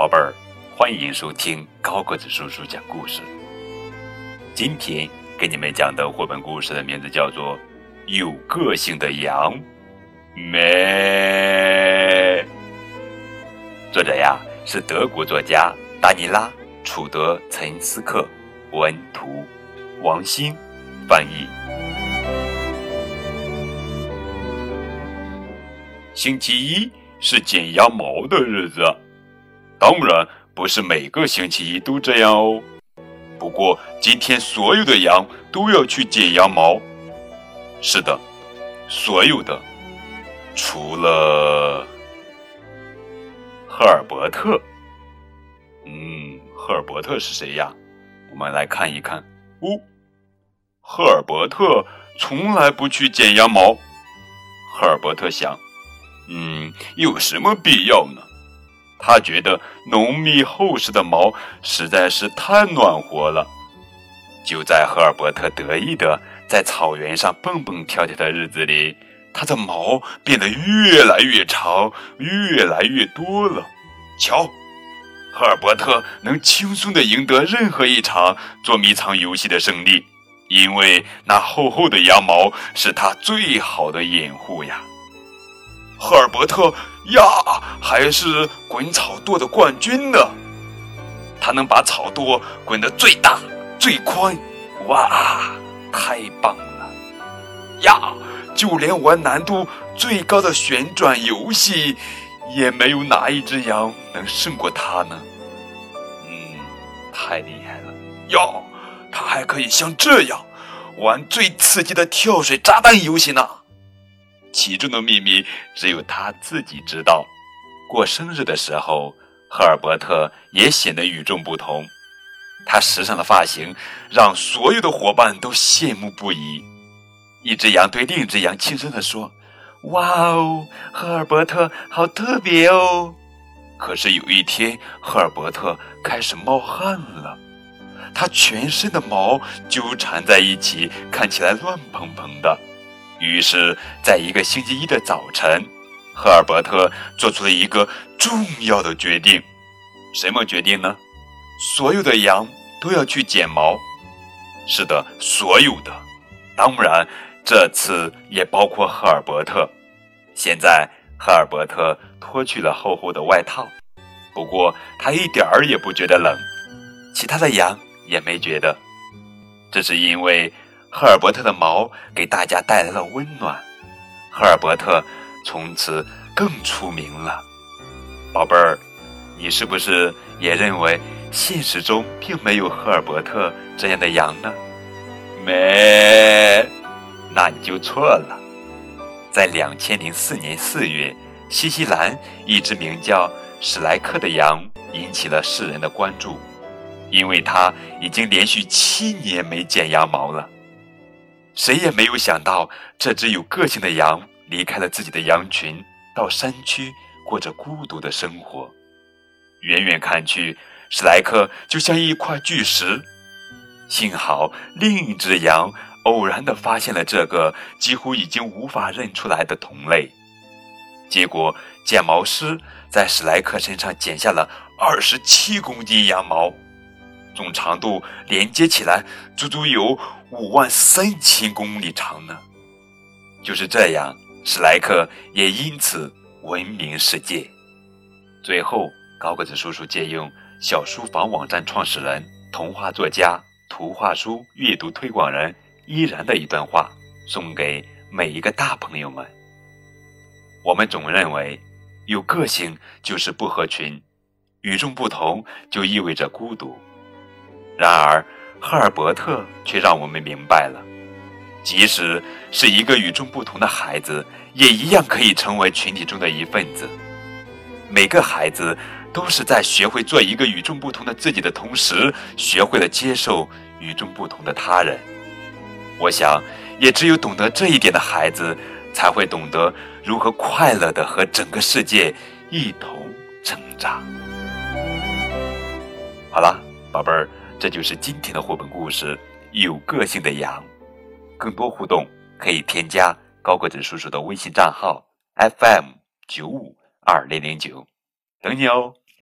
宝贝儿，欢迎收听高个子叔叔讲故事。今天给你们讲的绘本故事的名字叫做《有个性的羊》。咩。作者呀是德国作家达尼拉·楚德岑斯克，文图，王鑫翻译。星期一是剪羊毛的日子。当然不是每个星期一都这样哦。不过今天所有的羊都要去剪羊毛。是的，所有的，除了赫尔伯特。嗯，赫尔伯特是谁呀？我们来看一看。哦，赫尔伯特从来不去剪羊毛。赫尔伯特想，嗯，有什么必要呢？他觉得浓密厚实的毛实在是太暖和了。就在赫尔伯特得意的在草原上蹦蹦跳跳的日子里，他的毛变得越来越长，越来越多了。瞧，赫尔伯特能轻松的赢得任何一场捉迷藏游戏的胜利，因为那厚厚的羊毛是他最好的掩护呀。赫尔伯特呀，还是滚草垛的冠军呢。他能把草垛滚得最大、最宽，哇，太棒了！呀，就连玩难度最高的旋转游戏，也没有哪一只羊能胜过他呢。嗯，太厉害了！呀，他还可以像这样玩最刺激的跳水炸弹游戏呢。其中的秘密只有他自己知道。过生日的时候，赫尔伯特也显得与众不同。他时尚的发型让所有的伙伴都羡慕不已。一只羊对另一只羊轻声地说：“哇哦，赫尔伯特好特别哦！”可是有一天，赫尔伯特开始冒汗了，他全身的毛纠缠在一起，看起来乱蓬蓬的。于是，在一个星期一的早晨，赫尔伯特做出了一个重要的决定。什么决定呢？所有的羊都要去剪毛。是的，所有的。当然，这次也包括赫尔伯特。现在，赫尔伯特脱去了厚厚的外套，不过他一点儿也不觉得冷。其他的羊也没觉得。这是因为。赫尔伯特的毛给大家带来了温暖，赫尔伯特从此更出名了。宝贝儿，你是不是也认为现实中并没有赫尔伯特这样的羊呢？没，那你就错了。在两千零四年四月，新西兰一只名叫史莱克的羊引起了世人的关注，因为它已经连续七年没剪羊毛了。谁也没有想到，这只有个性的羊离开了自己的羊群，到山区过着孤独的生活。远远看去，史莱克就像一块巨石。幸好另一只羊偶然地发现了这个几乎已经无法认出来的同类，结果剪毛师在史莱克身上剪下了二十七公斤羊毛。总长度连接起来，足足有五万三千公里长呢。就是这样，史莱克也因此闻名世界。最后，高个子叔叔借用小书房网站创始人、童话作家、图画书阅读推广人依然的一段话，送给每一个大朋友们：我们总认为，有个性就是不合群，与众不同就意味着孤独。然而，赫尔伯特却让我们明白了，即使是一个与众不同的孩子，也一样可以成为群体中的一份子。每个孩子都是在学会做一个与众不同的自己的同时，学会了接受与众不同的他人。我想，也只有懂得这一点的孩子，才会懂得如何快乐的和整个世界一同成长。好了，宝贝儿。这就是今天的绘本故事《有个性的羊》。更多互动可以添加高个子叔叔的微信账号 FM 九五二零零九，等你哦。